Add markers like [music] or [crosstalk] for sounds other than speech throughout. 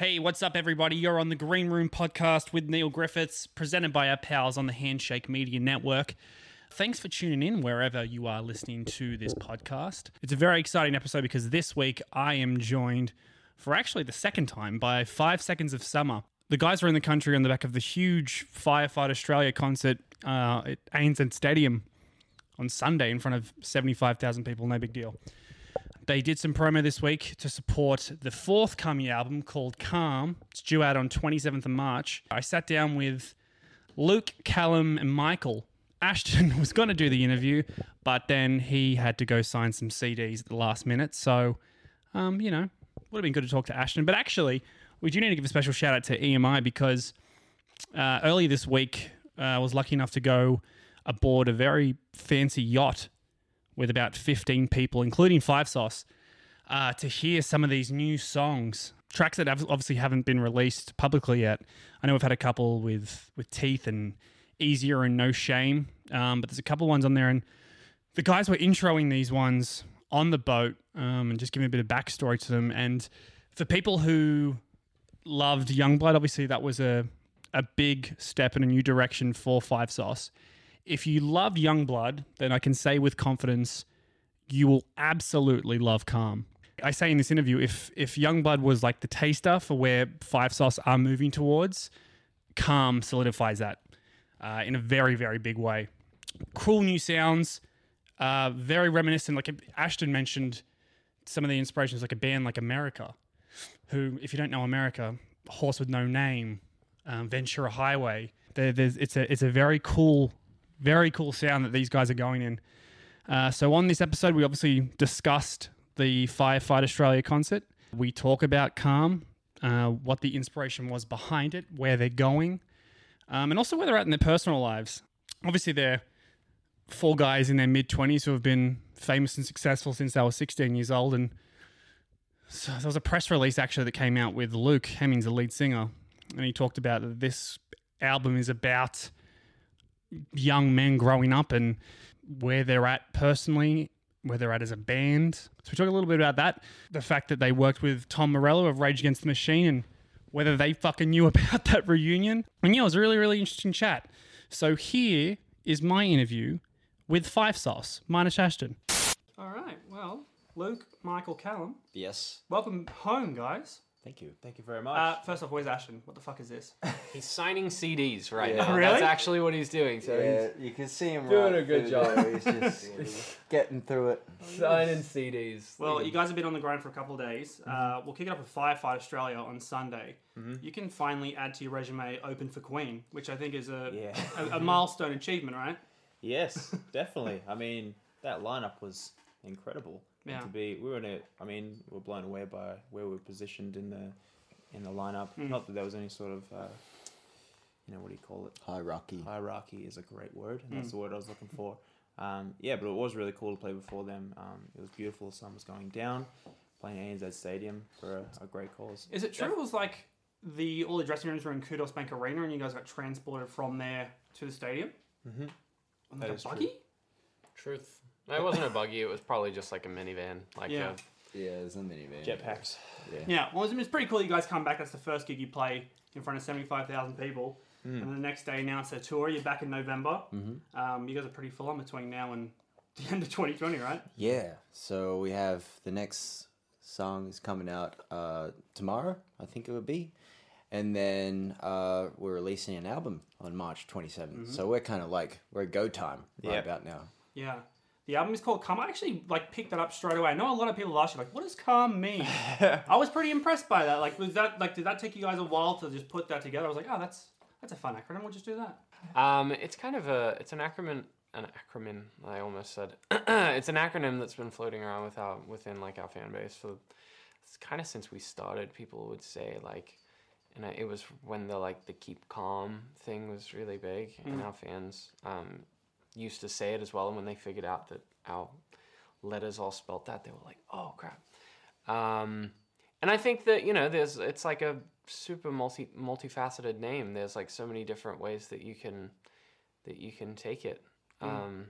Hey, what's up, everybody? You're on the Green Room podcast with Neil Griffiths, presented by our pals on the Handshake Media Network. Thanks for tuning in wherever you are listening to this podcast. It's a very exciting episode because this week I am joined for actually the second time by Five Seconds of Summer. The guys were in the country on the back of the huge Firefight Australia concert uh, at ANZ Stadium on Sunday in front of 75,000 people. No big deal. They did some promo this week to support the forthcoming album called Calm. It's due out on 27th of March. I sat down with Luke, Calum, and Michael. Ashton [laughs] was going to do the interview, but then he had to go sign some CDs at the last minute. So, um, you know, would have been good to talk to Ashton. But actually, we do need to give a special shout out to EMI because uh, earlier this week, uh, I was lucky enough to go aboard a very fancy yacht with about 15 people, including Five Sauce, uh, to hear some of these new songs. Tracks that obviously haven't been released publicly yet. I know we've had a couple with, with Teeth and Easier and No Shame, um, but there's a couple ones on there. And the guys were introing these ones on the boat um, and just giving a bit of backstory to them. And for people who loved Youngblood, obviously that was a, a big step in a new direction for Five Sauce if you love Youngblood, then I can say with confidence, you will absolutely love Calm. I say in this interview, if if Youngblood was like the taster for where Five Sauce are moving towards, Calm solidifies that uh, in a very very big way. Cool new sounds, uh, very reminiscent. Like Ashton mentioned, some of the inspirations like a band like America, who if you don't know America, Horse with No Name, um, Ventura Highway. There, it's a it's a very cool very cool sound that these guys are going in. Uh, so on this episode, we obviously discussed the Firefight Australia concert. We talk about Calm, uh, what the inspiration was behind it, where they're going, um, and also where they're at in their personal lives. Obviously, they're four guys in their mid 20s who have been famous and successful since they were 16 years old. And so there was a press release actually that came out with Luke Hemmings, the lead singer, and he talked about that this album is about young men growing up and where they're at personally, where they're at as a band. So we talk a little bit about that. The fact that they worked with Tom Morello of Rage Against the Machine and whether they fucking knew [laughs] about that reunion. And yeah, it was a really, really interesting chat. So here is my interview with Five Sauce, minus Ashton. All right, well, Luke, Michael, Calum, Yes. welcome home, guys. Thank you. Thank you very much. Uh, first off, where's Ashton? What the fuck is this? He's signing CDs right Yeah. now. Really? That's actually what he's doing. So yeah, you can see him doing right a good job. there. He's just [laughs] getting through it. signing CDs. Well, you guys have been on the grind for a couple of days. Uh, we'll kick it off with Firefight Australia on Sunday. You can finally add to your resume "Open for Queen," which I think is a Yeah. a, a [laughs] milestone achievement, right? Yes, [laughs] definitely. I mean, that lineup was incredible. And Yeah. To be, we were in a. I mean, we were blown away by where we were positioned in the in the lineup. Mm. Not that there was any sort of. Uh, you know what do you call it? Hierarchy. Hierarchy is a great word, and Mm. that's the word I was looking for. Um, yeah, but it was really cool to play before them. Um, it was beautiful. The sun was going down. Playing at ANZ Stadium for a, a great cause. Is it true? It was like the all the dressing rooms were in Qudos Bank Arena, and you guys got transported from there to the stadium Mm-hmm. on That like a is true. buggy. Truth. It wasn't a buggy. It was probably just like a minivan. Like Yeah. Yeah, there's a minivan. Jetpacks. Yeah. Yeah, well, it's, it's pretty cool. You guys come back. That's the first gig you play in front of seventy five thousand people, Mm. and the next day announce a tour. You're back in November. Mm-hmm. Um, you guys are pretty full on between now and [laughs] the end of twenty twenty, right? Yeah. So we have the next song is coming out uh, tomorrow, I think it would be. And then uh, we're releasing an album on March 27th. So we're kind of like, we're go time right Yep. about now. Yeah. The album is called Calm. I actually like picked that up straight away. I know a lot of people ask you like, "What does calm mean?" [laughs] I was pretty impressed by that. Like, was that like did that take you guys a while to just put that together? I was like, "Oh, that's that's a fun acronym. We'll just do that." Um, it's kind of a it's an acronym an acronym I almost said [clears throat] it's an acronym that's been floating around with our within like our fan base for it's kind of since we started. People would say like, and I- it was when the like the keep calm thing was really big, and our fans um, used to say it as well. And when they figured out that our letters all spelt that, they were like, oh crap. Um, and I think that you know, there's it's like a super multi multifaceted name. There's like so many different ways that you can that you can take it. Um,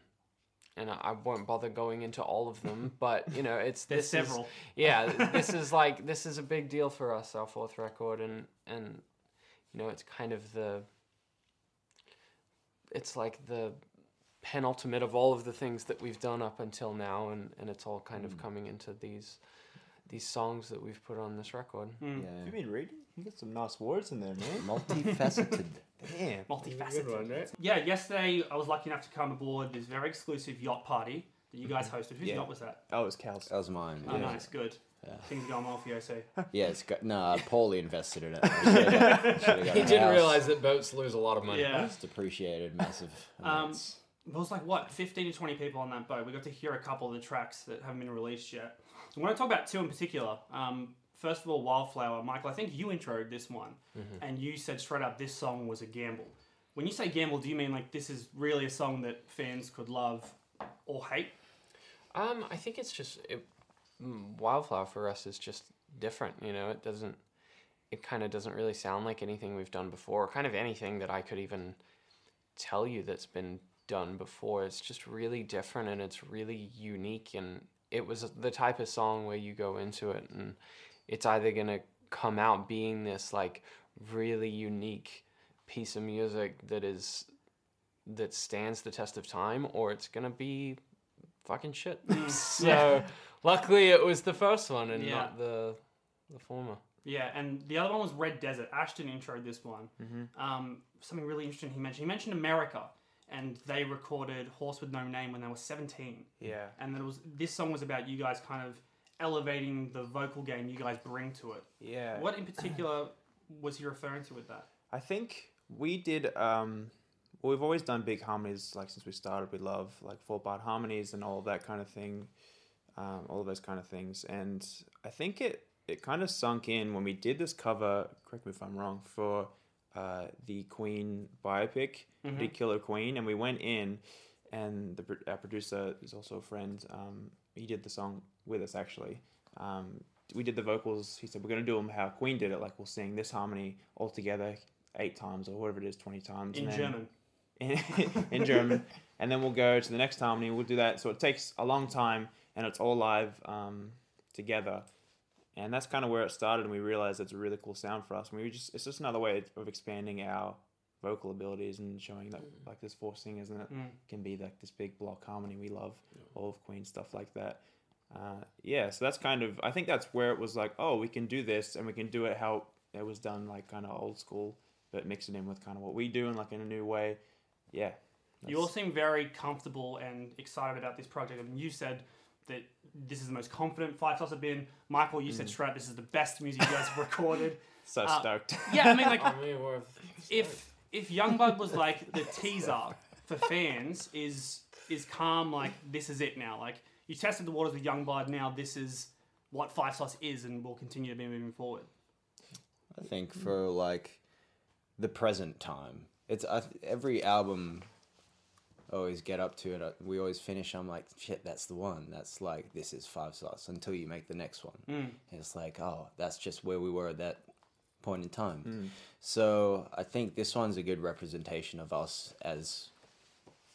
and I, I won't bother going into all of them, [laughs] but you know, it's There's this is- several. [laughs] yeah, this is like this is a big deal for us, our fourth record, and and you know, it's kind of the it's like the penultimate of all of the things that we've done up until now, and and it's all kind of coming into these these songs that we've put on this record. Mm. Yeah. You been reading? You got some nice words in there, man. Multifaceted. [laughs] Damn. Multifaceted. Yeah, yesterday I was lucky enough to come aboard this very exclusive yacht party that you guys hosted. Whose Yeah. yacht was that? Oh, it was Cal's. that was mine. Oh, Yeah, nice, good. Yeah. Things are going well for you, so. [laughs] yeah it's got, no, [laughs] I poorly invested in it. Should've- should've He didn't house. realize that boats lose a lot of money. Yeah. It's depreciated massive Um, amounts. There was like what, fifteen to twenty people on that boat. We got to hear a couple of the tracks that haven't been released yet. I want to talk about two in particular. Um, first of all, Wildflower, Michael. I think you introed this one, and you said straight up this song was a gamble. When you say gamble, do you mean like this is really a song that fans could love or hate? Um, I think it's just it, mm, Wildflower for us is just different. You know, it doesn't. It kind of doesn't really sound like anything we've done before. Kind of anything that I could even tell you that's been done before. It's just really different and it's really unique. And it was the type of song where you go into it and it's either gonna come out being this like really unique piece of music that is that stands the test of time, or it's gonna be fucking shit. [laughs] so luckily it was the first one and Yeah. not the the former. Yeah, and the other one was Red Desert. Ashton introed this one. Mm-hmm. Um, something really interesting he mentioned. He mentioned America, and they recorded Horse with No Name when they were 17. Yeah. And it was this song was about you guys kind of elevating the vocal game you guys bring to it. Yeah. What in particular [clears throat] was he referring to with that? I think we did. Um, well, we've always done big harmonies. Like since we started, we love like four part harmonies and all of that kind of thing. Um, all of those kind of things, and I think it it kind of sunk in when we did this cover. Correct me if I'm wrong. For uh, the Queen biopic, we did Killer Queen, and we went in, and the producer is also a friend. Um, he did the song with us actually. Um, we did the vocals. He said we're gonna do them how Queen did it. Like we'll sing this harmony all together eight times or whatever it is, twenty times In German. in, [laughs] in German, and then we'll go to the next harmony. We'll do that. So it takes a long time, and it's all live um, together, and that's kind of where it started. And we realized it's a really cool sound for us. And we just it's just another way of expanding our vocal abilities and showing that like there's four singers and it Mm. can be like this big block harmony. We love all of Queen stuff like that. Uh, yeah, so that's kind of I think that's where it was like, oh, we can do this and we can do it how it was done, like kind of old school, but mix it in with kind of what we do and like in a new way. Yeah. You all seem very comfortable and excited about this project. I mean, you said that this is the most confident Five Sauce have been. Michael, you said Mm. straight this is the best music you guys have [laughs] recorded. so uh, stoked. [laughs] Yeah, I mean, like, [laughs] I if if Youngblood was like the teaser for fans, is is calm like this is it now? Like you tested the waters with Youngblood, now this is what Five Sauce is and will continue to be moving forward. I think for like the present time, it's I, th- every album. I always get up to it. uh, We always finish. I'm like, shit, that's the one. That's like this is five sauce until you make the next one. Mm. It's like, oh, that's just where we were at that point in time. Mm. So I think this one's a good representation of us as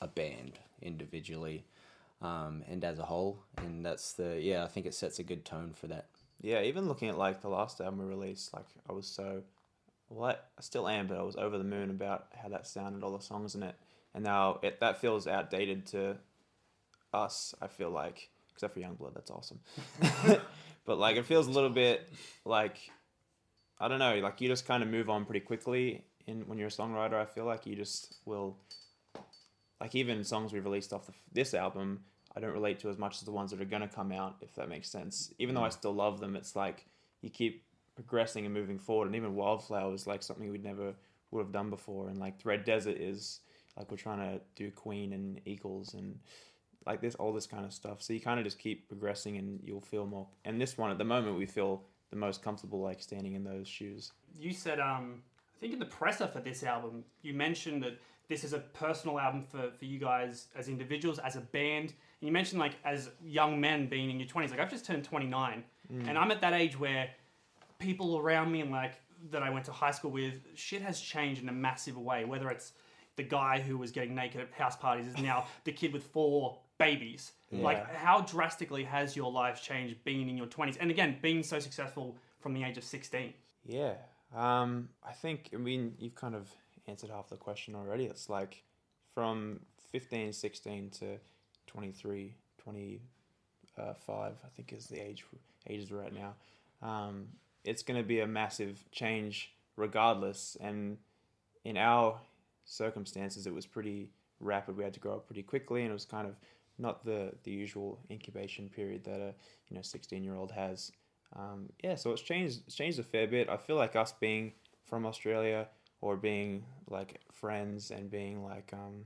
a band individually um, and as a whole. And that's the yeah. I think it sets a good tone for that. Yeah, even looking at like the last album we released, like I was so, what I still am, but I was over the moon about how that sounded, all the songs in it, and now it that feels outdated to us. I feel like, except for Youngblood, that's awesome, [laughs] but like it feels a little bit like, I don't know, like you just kind of move on pretty quickly. In when you're a songwriter, I feel like you just will, like even songs we released off the, this album, I don't relate to as much as the ones that are going to come out, if that makes sense. Even though I mm. still love them, it's like you keep progressing and moving forward. And even Wildflower is like something we'd never would have done before. And like Red Desert is like we're trying to do Queen and Eagles and like this, all this kind of stuff. So you kind of just keep progressing and you'll feel more. And this one at the moment, we feel the most comfortable like standing in those shoes. You said, um, I think in the presser for this album, you mentioned that this is a personal album for, for you guys as individuals, as a band. And you mentioned like as young men being in your 20s. Like I've just turned 29 and I'm at that age where people around me and like that I went to high school with, shit has changed in a massive way. Whether it's the guy who was getting naked at house parties is now the kid with four babies. Like, how drastically has your life changed being in your 20s? And again, being so successful from the age of 16. Yeah. Um, I think, I mean, you've kind of answered half the question already. It's like from 15, 16 to 23, 25, I think is the age ages we're at now. Um, it's going to be a massive change regardless. And in our circumstances, it was pretty rapid. We had to grow up pretty quickly, and it was kind of not the, the usual incubation period that a you know 16 year old has. Um, yeah, so it's changed it's changed a fair bit. I feel like us being from Australia or being like friends and being like um,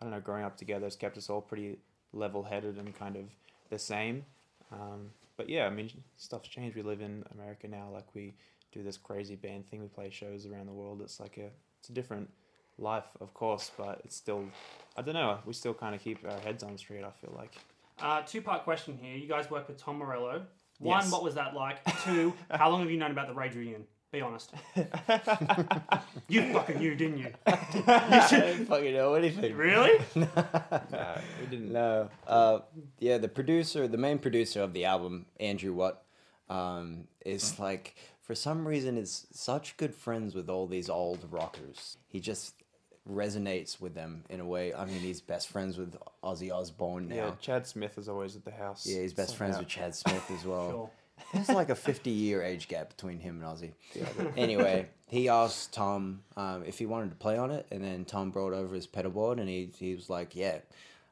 I don't know, growing up together has kept us all pretty level headed and kind of the same. Um, but yeah, I mean, stuff's changed. We live in America now. Like we do this crazy band thing. We play shows around the world. It's like a it's a different life, of course, but it's still I don't know. We still kind of keep our heads on straight. I feel like. Uh, two part question here. You guys work with Tom Morello. One, Yes. what was that like? [laughs] Two, how long have you known about the Rage Reunion? Be honest. [laughs] you fucking knew, didn't you? [laughs] I don't fucking know anything. Really? No, we didn't. No. Uh, yeah, the producer, the main producer of the album, Andrew Watt, um, is like for some reason is such good friends with all these old rockers. He just resonates with them in a way. I mean, he's best friends with Ozzy Osbourne now. Yeah, Chad Smith is always at the house. Yeah, he's best friends with Chad Smith as well. Sure. There's like a 50 year age gap between him and Ozzy. anyway, he asked Tom um, if he wanted to play on it, and then Tom brought over his pedal board, and he, he was like, yeah.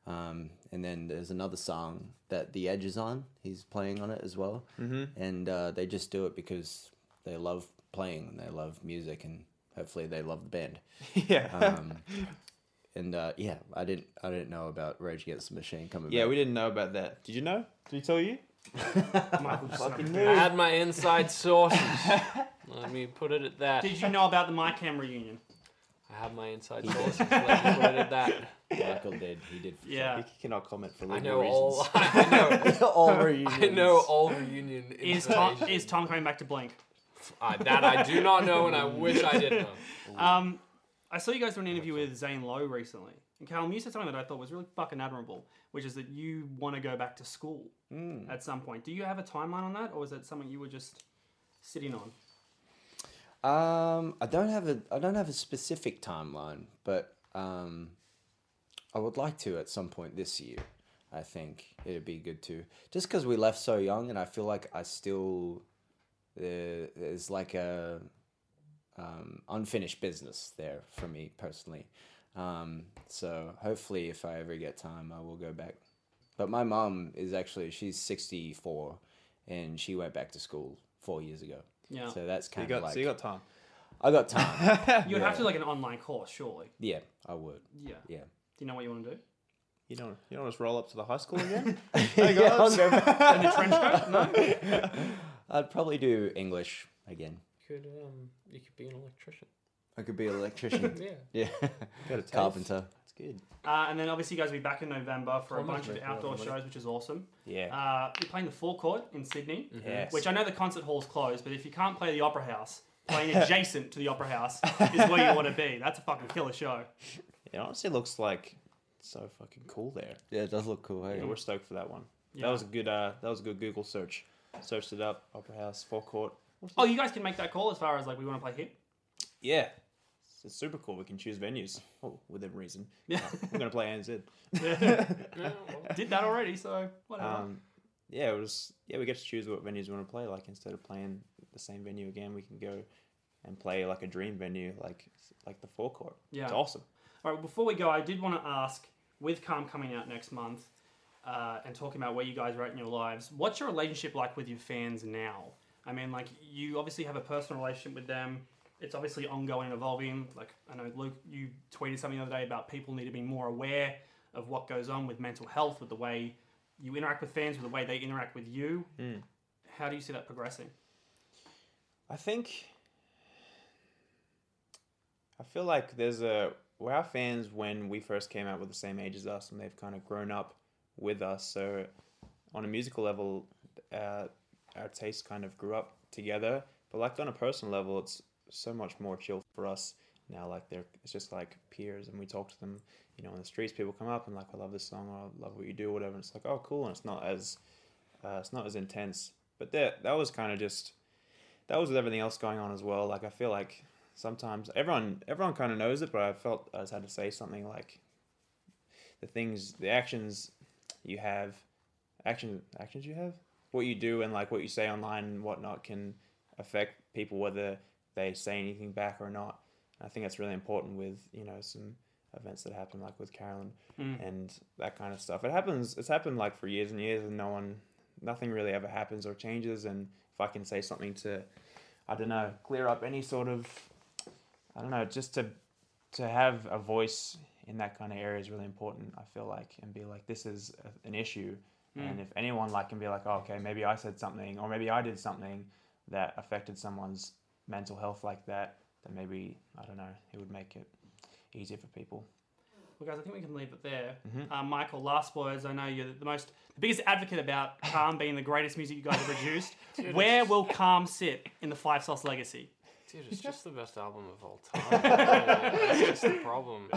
Um, and then there's another song that The Edge is on. He's playing on it as well. Mm-hmm. And uh, they just do it because they love playing and they love music, and hopefully they love the band. [laughs] yeah. Um, and uh, yeah, I didn't I didn't know about Rage Against the Machine coming back. yeah, back. we didn't know about that. Did you know? Did he tell you? [laughs] Michael [laughs] just like, I had my inside sources. Let me put it at that. Did you know about the My Chem reunion? I have my inside sources. Let me put it at that. Michael did. He did. for Yeah. He cannot comment for I legal know reasons. all. I know. sure. all reunions. I know all reunion Is Tom, is Tom coming back to Blink? Uh, that I do not know, and I wish I did know. [laughs] Um, I saw you guys do an interview with Zane Lowe recently. And Calum, you said something that I thought was really fucking admirable, which is that you want to go back to school at some point. Do you have a timeline on that, or is that something you were just sitting on? Um, I don't have a I don't have a specific timeline, but um, I would like to at some point this year. I think it'd be good to just because we left so young, and I feel like I still uh, there's like a um, unfinished business there for me personally. Um, so hopefully, if I ever get time, I will go back. But my mom is actually she's sixty four, and she went back to school four years ago. Yeah. So that's kind got, of like so you got time. I got time. [laughs] [laughs] You'd have to do like an online course, surely. yeah, I would. Yeah. Yeah. Do you know what you want to do? You don't. You don't just roll up to the high school again. [laughs] yeah I'll go. In the trench coat? No. I'd probably do English again. You could um, you could be an electrician. I could be an electrician. [laughs] Yeah. yeah. Got a. Carpenter. That's good. Uh, and then obviously you guys will be back in November for a bunch of outdoor a lot of money. shows, which is awesome. Yeah. Uh, you're playing the Four forecourt in Sydney, yes. which I know the concert hall's closed, but if you can't play the Opera House, [laughs] playing adjacent to the Opera House is where you want to be. That's a fucking killer show. It honestly looks like so fucking cool there. Yeah, it does look cool. Hey? Yeah, we're stoked for that one. Yeah. That was a good. Uh, that was a good Google search. Searched it up. Opera House, forecourt. Oh, you guys can make that call as far as like we want to play here. Yeah. It's, super cool. We can choose venues. Oh, within reason. [laughs] Yeah. Uh, we're gonna play ANZ. [laughs] Yeah, [laughs] well, Did that already, so whatever. Um, yeah, it was. Yeah, we get to choose what venues we want to play. Like instead of playing the same venue again, we can go and play like a dream venue, like like the forecourt. Yeah. It's awesome. All right, before we go, I did want to ask, with Calm coming out next month uh, and talking about where you guys are at in your lives, what's your relationship like with your fans now? I mean, like, you obviously have a personal relationship with them. It's obviously ongoing and evolving. Like, I know, Luke, you tweeted something the other day about people need to be more aware of what goes on with mental health, with the way you interact with fans, with the way they interact with you. Mm. How do you see that progressing? I think I feel like there's a we're our fans when we first came out were the same age as us, and they've kind of grown up with us. So on a musical level, uh, our tastes kind of grew up together. But like on a personal level, it's so much more chill for us now. Like they're it's just like peers and we talk to them you know on the streets. People come up and like i love this song or i love what you do whatever. And it's like oh cool. And it's not as uh, it's not as intense. But that that was kind of just that was with everything else going on as well. Like i feel like sometimes everyone everyone kind of knows it but i felt i just had to say something like the things the actions you have action actions you have what you do and like what you say online and whatnot can affect people whether they say anything back or not I think that's really important with you know some events that happen like with Caroline mm. and that kind of stuff. It happens. It's happened like for years and years, and no one, nothing really ever happens or changes. And if I can say something to, I don't know, clear up any sort of, I don't know, just to to have a voice in that kind of area is really important. I feel like and be like this is a, an issue, and if anyone like can be like, oh, okay, maybe I said something or maybe I did something that affected someone's mental health like that, then maybe I don't know, it would make it easier for people. Well, guys, I think we can leave it there. Uh, Michael, last words. I know you're the most, the biggest advocate about Calm being the greatest music you guys have produced. [laughs] Where will Calm sit in the Five Sauce legacy? Dude, it's just the best album of all [laughs] time. That's just the problem.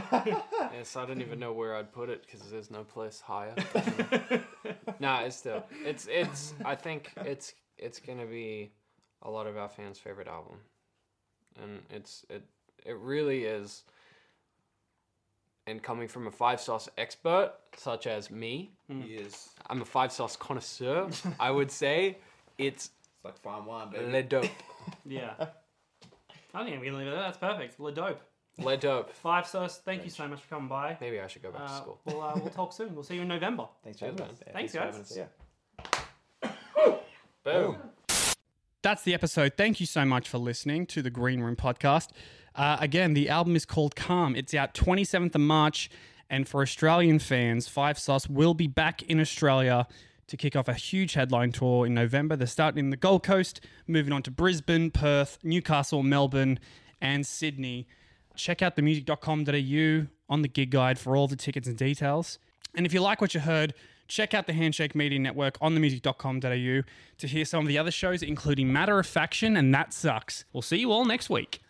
Yes, I don't even know where I'd put it because there's no place higher. [laughs] nah, it's still it's it's. I think it's it's gonna be a lot of our fans' favorite album, and it's it it really is. And coming from a five sauce expert such as me, hmm. yes, is. I'm a five sauce connoisseur. I would say it's, it's like fine wine, baby. le dope. Yeah. I think we can leave it there. That's perfect. Le dope. Le dope. [laughs] Five Sauce, thank you so much for coming by. Maybe I should go back to Uh, school. we'll, uh, we'll talk soon. We'll see you in November. [laughs] Thanks for Cheers, man. Thanks, guys. having. Yeah. Boom. That's the episode. Thank you so much for listening to the Green Room podcast. Uh, again, the album is called Calm. It's out 27th of March. And for Australian fans, Five Sauce will be back in Australia to kick off a huge headline tour in November. They're starting in the Gold Coast, moving on to Brisbane, Perth, Newcastle, Melbourne, and Sydney. Check out themusic.com.au on the gig guide for all the tickets and details. And if you like what you heard, check out the Handshake Media Network on themusic.com.au to hear some of the other shows, including Matter of Faction and That Sucks. We'll see you all next week.